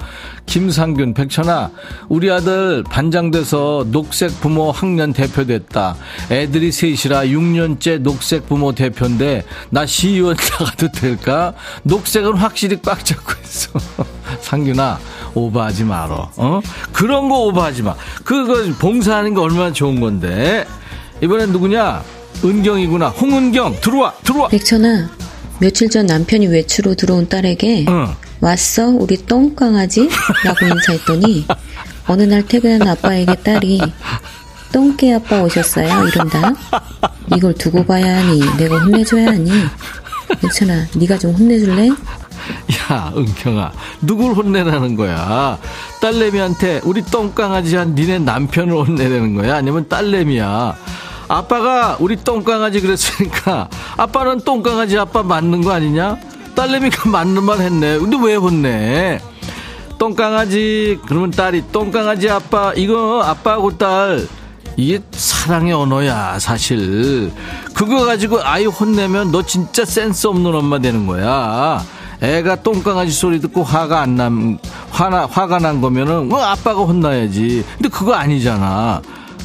김상균, 백천아, 우리 아들 반장 돼서 녹색 부모 학년 대표 됐다. 애들이 셋이라 6년째 녹색 부모 대표인데, 나 시의원 나가도 될까? 녹색은 확실히 꽉 잡고 있어. 상균아 오버하지 말어. 어? 그런 거 오버하지 마. 그거 봉사하는 게 얼마나 좋은 건데. 이번엔 누구냐? 은경이구나. 홍은경 들어와 들어와. 백천아, 며칠 전 남편이 외출로 들어온 딸에게 응. 왔어 우리 똥강아지? 라고 인사했더니 어느 날 퇴근한 아빠에게 딸이 똥개 아빠 오셨어요? 이런다. 이걸 두고 봐야 하니 내가 혼내줘야 하니 백천아 네가 좀 혼내줄래? 야, 은경아, 누굴 혼내라는 거야? 딸내미한테 우리 똥강아지한 니네 남편을 혼내라는 거야? 아니면 딸내미야? 아빠가 우리 똥강아지 그랬으니까 아빠는 똥강아지 아빠 맞는 거 아니냐? 딸내미가 맞는 말 했네. 근데 왜 혼내? 똥강아지 그러면 딸이 똥강아지 아빠 이거 아빠하고 딸. 이게 사랑의 언어야 사실. 그거 가지고 아이 혼내면 너 진짜 센스 없는 엄마 되는 거야. 애가 똥강아지 소리 듣고 화가 안 남 화나 화가 난 거면은 어, 아빠가 혼나야지. 근데 그거 아니잖아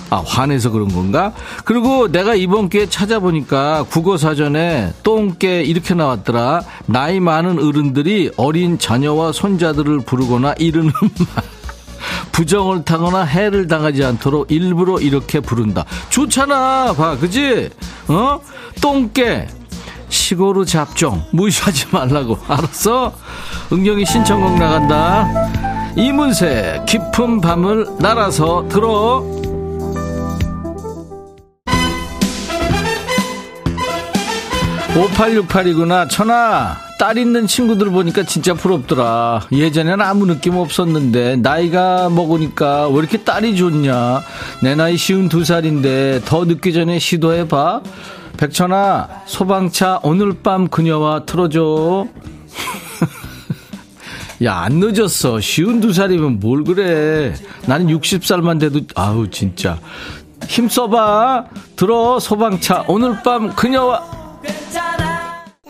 아, 화내서 그런 건가? 그리고 내가 이번 기회에 찾아보니까 국어사전에 똥개 이렇게 나왔더라. 나이 많은 어른들이 어린 자녀와 손자들을 부르거나 이르는 말. 부정을 타거나 해를 당하지 않도록 일부러 이렇게 부른다. 좋잖아. 봐. 그지? 어? 똥개. 시고로 잡종. 무시하지 말라고. 알았어? 은경이 신청곡 나간다. 이문세 깊은 밤을 날아서 들어. 5868이구나. 천아, 딸 있는 친구들 보니까 진짜 부럽더라. 예전엔 아무 느낌 없었는데, 나이가 먹으니까 왜 이렇게 딸이 좋냐. 내 나이 쉬운 두 살인데, 더 늦기 전에 시도해봐. 백천아, 소방차 오늘 밤 그녀와 틀어줘. 야, 안 늦었어. 쉬운 두 살이면 뭘 그래. 나는 60살만 돼도, 아우, 진짜. 힘 써봐. 들어, 소방차. 오늘 밤 그녀와.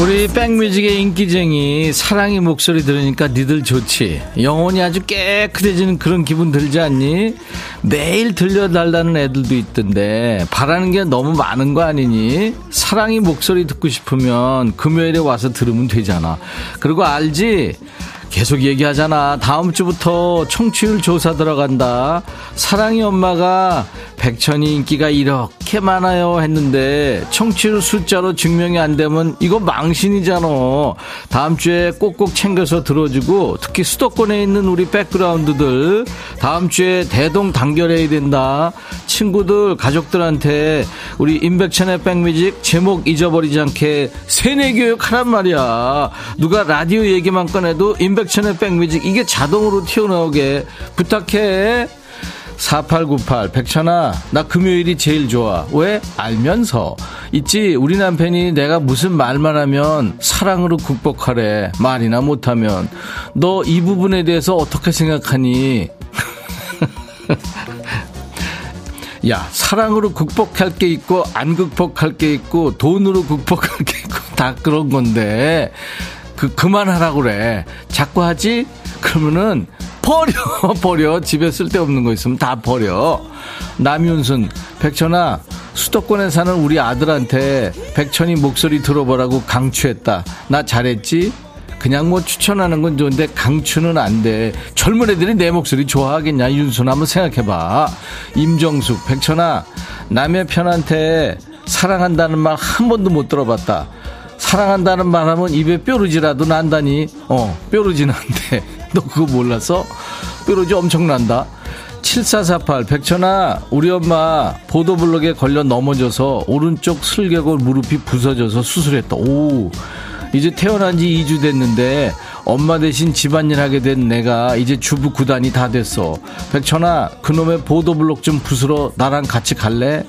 우리 백뮤직의 인기쟁이 사랑의 목소리 들으니까 니들 좋지? 영혼이 아주 깨끗해지는 그런 기분 들지 않니? 매일 들려달라는 애들도 있던데 바라는 게 너무 많은 거 아니니? 사랑의 목소리 듣고 싶으면 금요일에 와서 들으면 되잖아. 그리고 알지 계속 얘기하잖아. 다음 주부터 청취율 조사 들어간다. 사랑이 엄마가 백천이 인기가 이렇게 많아요 했는데 청취율 숫자로 증명이 안 되면 이거 망신이잖아. 다음 주에 꼭꼭 챙겨서 들어주고 특히 수도권에 있는 우리 백그라운드들 다음 주에 대동 단결해야 된다. 친구들 가족들한테 우리 임백천의 백뮤직 제목 잊어버리지 않게 세뇌 교육하란 말이야. 누가 라디오 얘기만 꺼내도 임백 천의 백뮤직. 이게 자동으로 튀어나오게 부탁해. 4898 백천아 나 금요일이 제일 좋아. 왜? 알면서. 있지 우리 남편이 내가 무슨 말만 하면 사랑으로 극복하래. 말이나 못하면. 너 이 부분에 대해서 어떻게 생각하니? 야 사랑으로 극복할 게 있고 안 극복할 게 있고 돈으로 극복할 게 있고 다 그런 건데 그 그만하라 그래 자꾸 하지 그러면은 버려 버려 집에 쓸데없는 거 있으면 다 버려 남윤순 백천아 수도권에 사는 우리 아들한테 백천이 목소리 들어보라고 강추했다 나 잘했지 그냥 뭐 추천하는 건 좋은데 강추는 안 돼. 젊은 애들이 내 목소리 좋아하겠냐? 윤순 한번 생각해봐. 임정숙, 백천아, 남의 편한테 사랑한다는 말 한 번도 못 들어봤다. 사랑한다는 말 하면 입에 뾰루지라도 난다니. 어, 뾰루지 난데. 너 그거 몰랐어? 뾰루지 엄청 난다. 7448 백천아 우리 엄마 보도블록에 걸려 넘어져서 오른쪽 슬개골 무릎이 부서져서 수술했다. 오 이제 태어난 지 2주 됐는데 엄마 대신 집안일 하게 된 내가 이제 주부 구단이 다 됐어. 백천아, 그놈의 보도블록 좀 부수러 나랑 같이 갈래?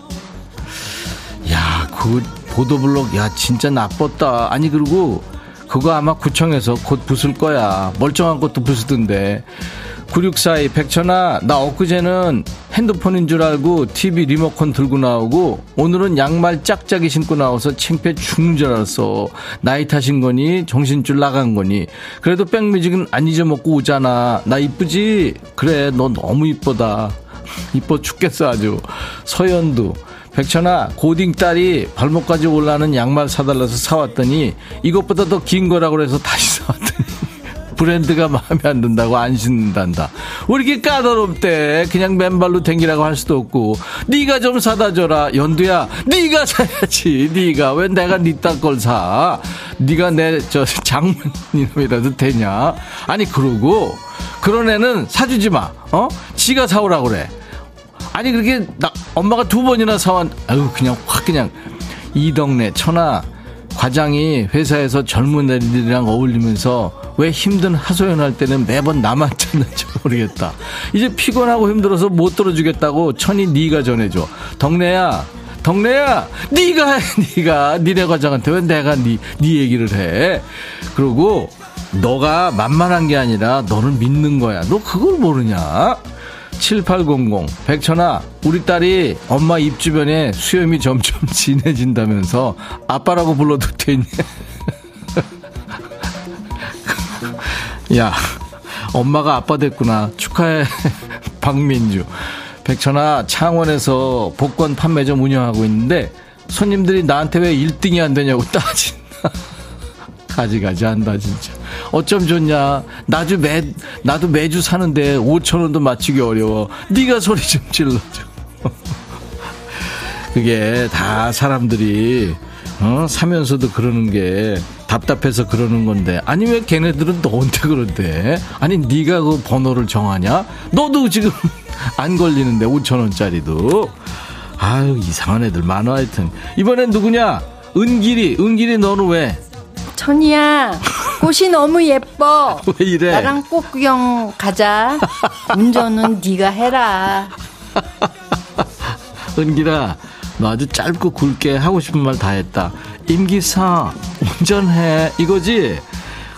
야, 그 보도블록, 야, 진짜 나빴다. 아니, 그리고 그거 아마 구청에서 곧 부술 거야. 멀쩡한 것도 부수던데. 9642 백천아 나 엊그제는 핸드폰인 줄 알고 TV 리모컨 들고 나오고 오늘은 양말 짝짝이 신고 나와서 창피해 죽는 줄 알았어. 나이 탓인 거니? 정신줄 나간 거니? 그래도 백뮤직은 안 잊어먹고 오잖아. 나 이쁘지? 그래 너 너무 이쁘다. 이뻐 죽겠어 아주. 서연두 백천아 고딩 딸이 발목까지 올라는 양말 사달라서 사왔더니 이것보다 더 긴 거라고 그래서 다시 사왔더니 브랜드가 마음에 안 든다고 안 신는단다. 왜 이렇게 까다롭대? 그냥 맨발로 댕기라고 할 수도 없고. 네가 좀 사다 줘라. 연두야, 네가 사야지. 네가 왜 내가 네딸걸 사? 네가 내 저 장모님이라도 되냐? 아니 그러고 그런 애는 사주지 마. 어? 지가 사오라 그래. 아니 그렇게 나 엄마가 두 번이나 사왔. 아유 그냥 확 그냥 이 동네 천하 과장이 회사에서 젊은 애들이랑 어울리면서 왜 힘든 하소연할 때는 매번 나만 찾는지 모르겠다. 이제 피곤하고 힘들어서 못 들어주겠다고 천이 네가 전해줘. 덕내야, 덕내야, 네가 해, 네가 니네 과장한테 왜 내가 네, 네 얘기를 해? 그리고 너가 만만한 게 아니라 너를 믿는 거야. 너 그걸 모르냐? 7800 백천아 우리 딸이 엄마 입 주변에 수염이 점점 진해진다면서 아빠라고 불러도 되니? 야 엄마가 아빠 됐구나. 축하해 박민주. 백천아 창원에서 복권 판매점 운영하고 있는데 손님들이 나한테 왜 1등이 안 되냐고 따진다 가지가지 한다 진짜. 어쩜 좋냐. 나도 매 나도 매주 사는데 5천 원도 맞추기 어려워. 네가 소리 좀 질러줘. 그게 다 사람들이 어? 사면서도 그러는 게 답답해서 그러는 건데. 아니 왜 걔네들은 너한테 그런데? 아니 네가 그 번호를 정하냐? 너도 지금 안 걸리는데 5천 원짜리도. 아유 이상한 애들 많아 하여튼. 이번엔 누구냐? 은길이. 은길이 너는 왜 천이야, 꽃이 너무 예뻐. 왜 이래? 나랑 꽃 구경 가자. 운전은 네가 해라. 은길아, 너 아주 짧고 굵게 하고 싶은 말 다 했다. 임기사, 운전해. 이거지?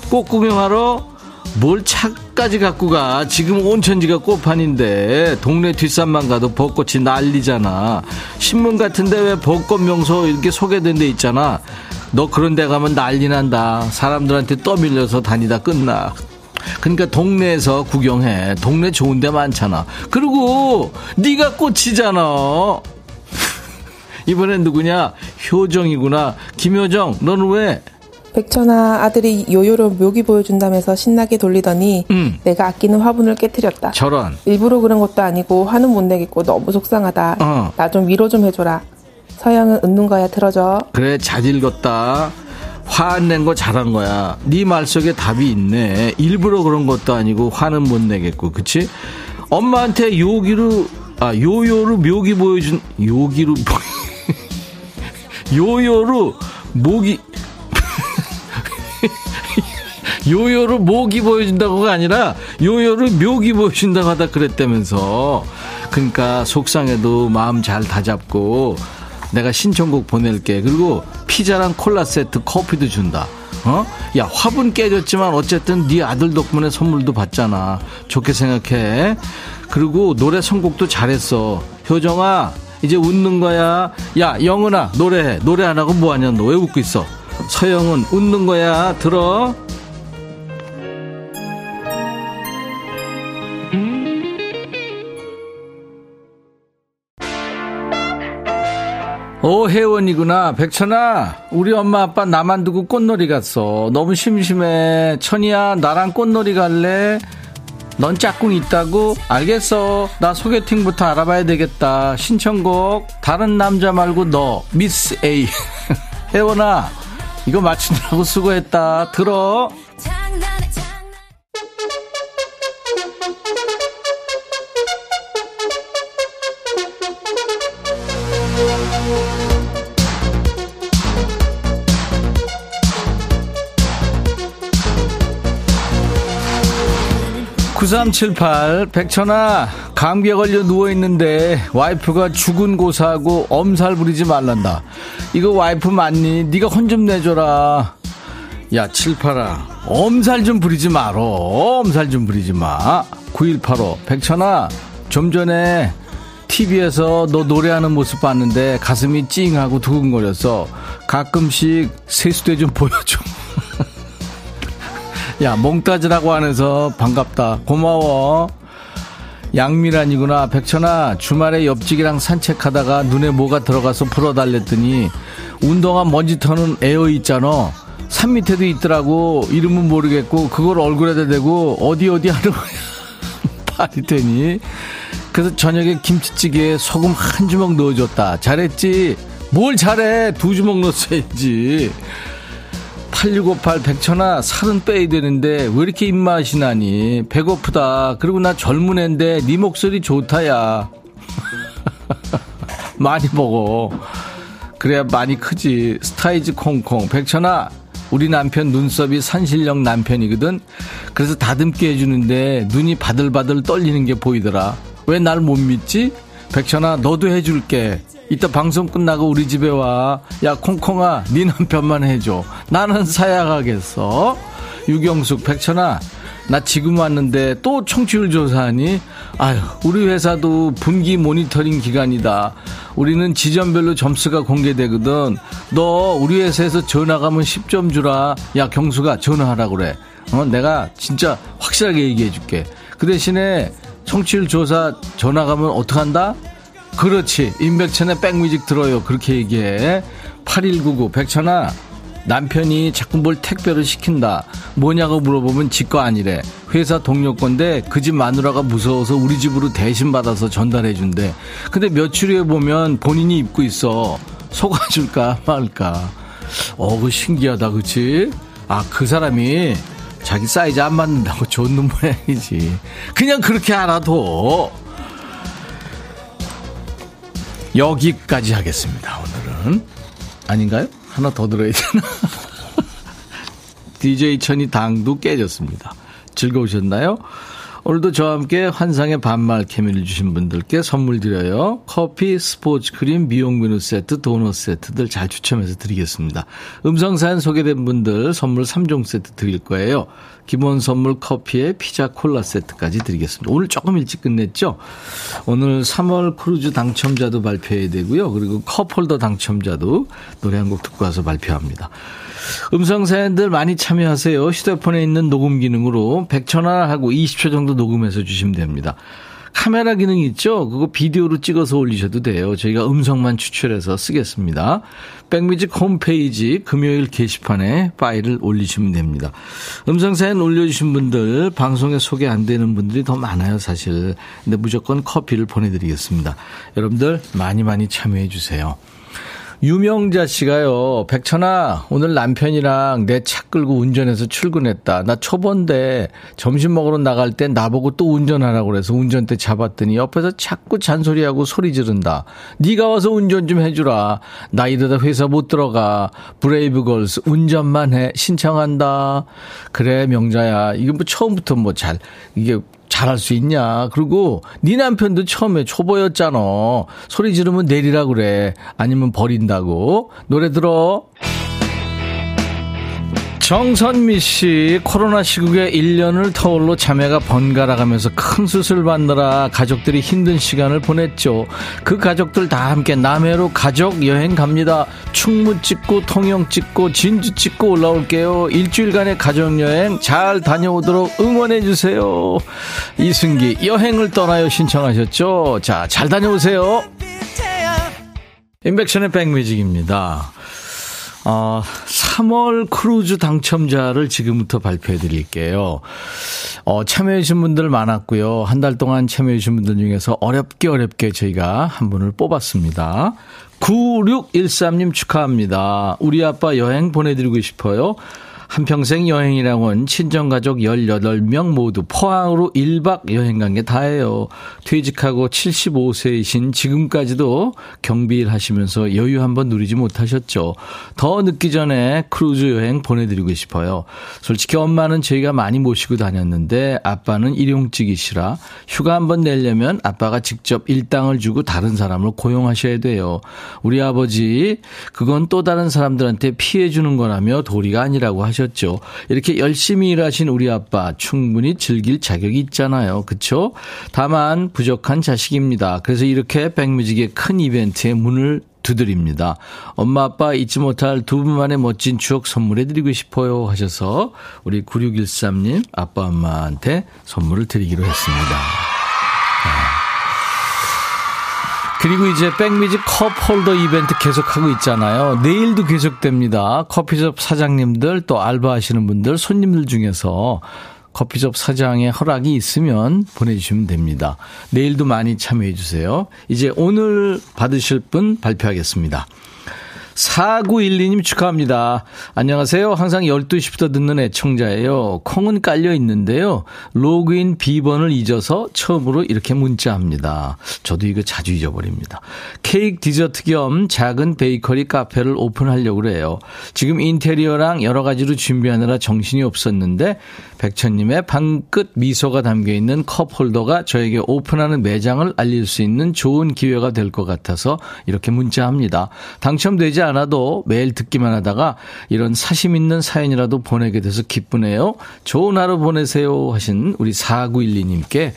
꽃 구경하러? 뭘 차까지 갖고 가? 지금 온천지가 꽃판인데 동네 뒷산만 가도 벚꽃이 난리잖아. 신문 같은데 왜 벚꽃 명소 이렇게 소개된 데 있잖아. 너 그런 데 가면 난리 난다. 사람들한테 떠밀려서 다니다 끝나. 그러니까 동네에서 구경해. 동네 좋은 데 많잖아. 그리고 네가 꽃이잖아. 이번엔 누구냐? 효정이구나. 김효정, 너는 왜? 백천아 아들이 요요로 묘기 보여준다면서 신나게 돌리더니 음. 내가 아끼는 화분을 깨뜨렸다. 저런. 일부러 그런 것도 아니고 화는 못 내겠고 너무 속상하다. 어. 나 좀 위로 좀 해줘라. 서영은 웃는 거야 틀어줘. 그래, 잘 읽었다. 화안 낸 거 잘한 거야. 네 말 속에 답이 있네. 일부러 그런 것도 아니고 화는 못 내겠고, 그치? 엄마한테 요기로, 아, 요요로 묘기 보여준, 요기로, 요요로 모기, 요요로 모기 보여준다고가 아니라 요요를 묘기 보여준다고 하다 그랬다면서 그러니까 속상해도 마음 잘 다잡고 내가 신청곡 보낼게. 그리고 피자랑 콜라 세트 커피도 준다. 어? 야 화분 깨졌지만 어쨌든 네 아들 덕분에 선물도 받잖아. 좋게 생각해. 그리고 노래 선곡도 잘했어. 효정아 이제 웃는 거야. 야 영은아 노래해. 노래 안 하고 뭐하냐? 너 왜 웃고 있어? 서영은 웃는 거야. 들어 오, 혜원이구나. 백천아, 우리 엄마 아빠 나만 두고 꽃놀이 갔어. 너무 심심해. 천이야, 나랑 꽃놀이 갈래? 넌 짝꿍 있다고? 알겠어. 나 소개팅부터 알아봐야 되겠다. 신청곡, 다른 남자 말고 너, 미스 A. 혜원아, 이거 맞추느라고 수고했다. 들어. (9378) 백천아 감기에 걸려 누워있는데 와이프가 죽은 고사하고 엄살 부리지 말란다 이거 와이프 맞니 네가 혼 좀 내줘라 야, 78아. 엄살 좀 부리지 마라. 엄살 좀 부리지 마. 9185. 백천아, 좀 전에 TV에서 너 노래하는 모습 봤는데 가슴이 찡하고 두근거려서 가끔씩 세수대 좀 보여줘. 야, 몽따지라고 안해서 반갑다. 고마워. 양미란이구나. 백천아, 주말에 옆집이랑 산책하다가 눈에 뭐가 들어가서 풀어달랬더니 운동화 먼지 터는 에어 있잖아. 산 밑에도 있더라고. 이름은 모르겠고, 그걸 얼굴에다 대고, 어디 어디 하는 거야. 파리 테니. 그래서 저녁에 김치찌개에 소금 한 주먹 넣어줬다. 잘했지? 뭘 잘해? 두 주먹 넣었어야지. 8658 백천아 살은 빼야 되는데 왜 이렇게 입맛이 나니 배고프다 그리고 나 젊은 앤데 네 목소리 좋다야 많이 먹어 그래야 많이 크지 스타이즈 콩콩 백천아 우리 남편 눈썹이 산신령 남편이거든. 그래서 다듬게 해주는데 눈이 바들바들 떨리는 게 보이더라. 왜 날 못 믿지? 백천아, 너도 해줄게. 이따 방송 끝나고 우리 집에 와. 야, 콩콩아, 네 남편만 해줘. 나는 사양하겠어. 유경숙, 백천아, 나 지금 왔는데 또 청취율 조사하니? 아유, 우리 회사도 분기 모니터링 기간이다. 우리는 지점별로 점수가 공개되거든. 너 우리 회사에서 전화 가면 10점 주라. 야, 경수가 전화하라 그래. 어, 내가 진짜 확실하게 얘기해 줄게. 그 대신에 청취율 조사 전화 가면 어떡한다? 그렇지. 임백천의 백뮤직 들어요. 그렇게 얘기해. 8199 백천아 남편이 자꾸 뭘 택배를 시킨다. 뭐냐고 물어보면 지거 아니래. 회사 동료 건데 그 집 마누라가 무서워서 우리 집으로 대신 받아서 전달해 준대. 근데 며칠 후에 보면 본인이 입고 있어. 속아줄까 말까. 어, 그 신기하다, 그치? 아, 그 사람이 자기 사이즈 안 맞는다고 좋는 모양이지. 그냥 그렇게 알아도. 여기까지 하겠습니다, 오늘은. 아닌가요? 하나 더 들어야 되나? DJ 천이 당도 깨졌습니다. 즐거우셨나요? 오늘도 저와 함께 환상의 반말 케미를 주신 분들께 선물 드려요. 커피, 스포츠 크림, 미용 비누 세트, 도넛 세트들 잘 추첨해서 드리겠습니다. 음성사연 소개된 분들 선물 3종 세트 드릴 거예요. 기본 선물 커피에 피자 콜라 세트까지 드리겠습니다. 오늘 조금 일찍 끝냈죠? 오늘 3월 크루즈 당첨자도 발표해야 되고요. 그리고 컵홀더 당첨자도 노래 한 곡 듣고 와서 발표합니다. 음성 사연들 많이 참여하세요. 휴대폰에 있는 녹음 기능으로 100초나 하고 20초 정도 녹음해서 주시면 됩니다. 카메라 기능 있죠? 그거 비디오로 찍어서 올리셔도 돼요. 저희가 음성만 추출해서 쓰겠습니다. 백뮤직 홈페이지 금요일 게시판에 파일을 올리시면 됩니다. 음성 사연 올려주신 분들 방송에 소개 안 되는 분들이 더 많아요 사실. 근데 무조건 커피를 보내드리겠습니다. 여러분들 많이 많이 참여해 주세요. 유명자 씨가요, 백천아, 오늘 남편이랑 내 차 끌고 운전해서 출근했다. 나 초본데 점심 먹으러 나갈 때 나보고 또 운전하라고 그래서 운전대 잡았더니 옆에서 자꾸 잔소리하고 소리 지른다. 네가 와서 운전 좀 해주라. 나 이러다 회사 못 들어가. 브레이브걸스 운전만 해. 신청한다. 그래, 명자야. 이거 뭐 처음부터 뭐 잘, 이게 잘할 수 있냐. 그리고 네 남편도 처음에 초보였잖아. 소리 지르면 내리라 그래. 아니면 버린다고. 노래 들어. 정선미 씨, 코로나 시국에 1년을 터울로 자매가 번갈아 가면서 큰 수술 받느라 가족들이 힘든 시간을 보냈죠. 그 가족들 다 함께 남해로 가족 여행 갑니다. 충무 찍고, 통영 찍고, 진주 찍고 올라올게요. 일주일간의 가족 여행 잘 다녀오도록 응원해 주세요. 이승기, 여행을 떠나요 신청하셨죠? 자, 잘 다녀오세요. 임백천의 백뮤직입니다. 어, 3월 크루즈 당첨자를 지금부터 발표해 드릴게요. 어, 참여해 주신 분들 많았고요. 한 달 동안 참여해 주신 분들 중에서 어렵게 어렵게 저희가 한 분을 뽑았습니다. 9613님 축하합니다. 우리 아빠 여행 보내드리고 싶어요. 한평생 여행이라고는 친정가족 18명 모두 포항으로 1박 여행 간 게 다예요. 퇴직하고 75세이신 지금까지도 경비일 하시면서 여유 한번 누리지 못하셨죠. 더 늦기 전에 크루즈 여행 보내드리고 싶어요. 솔직히 엄마는 저희가 많이 모시고 다녔는데 아빠는 일용직이시라 휴가 한번 내려면 아빠가 직접 일당을 주고 다른 사람을 고용하셔야 돼요. 우리 아버지 그건 또 다른 사람들한테 피해 주는 거라며 도리가 아니라고 하셨 하셨죠. 이렇게 열심히 일하신 우리 아빠 충분히 즐길 자격이 있잖아요. 그쵸? 다만 부족한 자식입니다. 그래서 이렇게 백뮤직의 큰 이벤트에 문을 두드립니다. 엄마 아빠 잊지 못할 두 분만의 멋진 추억 선물해드리고 싶어요 하셔서 우리 9613님 아빠 엄마한테 선물을 드리기로 했습니다. 그리고 이제 백미지 컵 홀더 이벤트 계속하고 있잖아요. 내일도 계속됩니다. 커피숍 사장님들 또 알바하시는 분들 손님들 중에서 커피숍 사장의 허락이 있으면 보내주시면 됩니다. 내일도 많이 참여해 주세요. 이제 오늘 받으실 분 발표하겠습니다. 4912님 축하합니다. 안녕하세요. 항상 12시부터 듣는 애청자예요. 콩은 깔려 있는데요. 로그인 비번을 잊어서 처음으로 이렇게 문자합니다. 저도 이거 자주 잊어버립니다. 케이크 디저트 겸 작은 베이커리 카페를 오픈하려고 그래요. 지금 인테리어랑 여러 가지로 준비하느라 정신이 없었는데 백천님의 방긋 미소가 담겨 있는 컵 홀더가 저에게 오픈하는 매장을 알릴 수 있는 좋은 기회가 될 것 같아서 이렇게 문자합니다. 당첨되지 않아도 매일 듣기만 하다가 이런 사심 있는 사연이라도 보내게 돼서 기쁘네요. 좋은 하루 보내세요 하신 우리 4912님께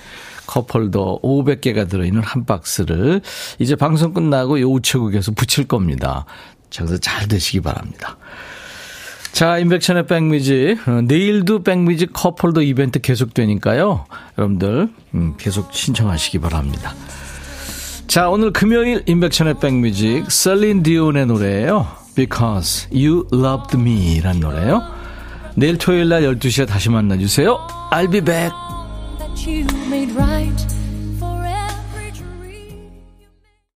컵홀더 500개가 들어있는 한 박스를 이제 방송 끝나고 요 우체국에서 붙일 겁니다. 저기서 잘 되시기 바랍니다. 자, 인백천의 백뮤직. 어, 내일도 백뮤직 컵홀더 이벤트 계속되니까요. 여러분들, 음, 계속 신청하시기 바랍니다. 자, 오늘 금요일 인백천의 백뮤직. 셀린 디온의 노래예요 Because You Loved Me 란 노래요. 내일 토요일 날 12시에 다시 만나 주세요. I'll be back.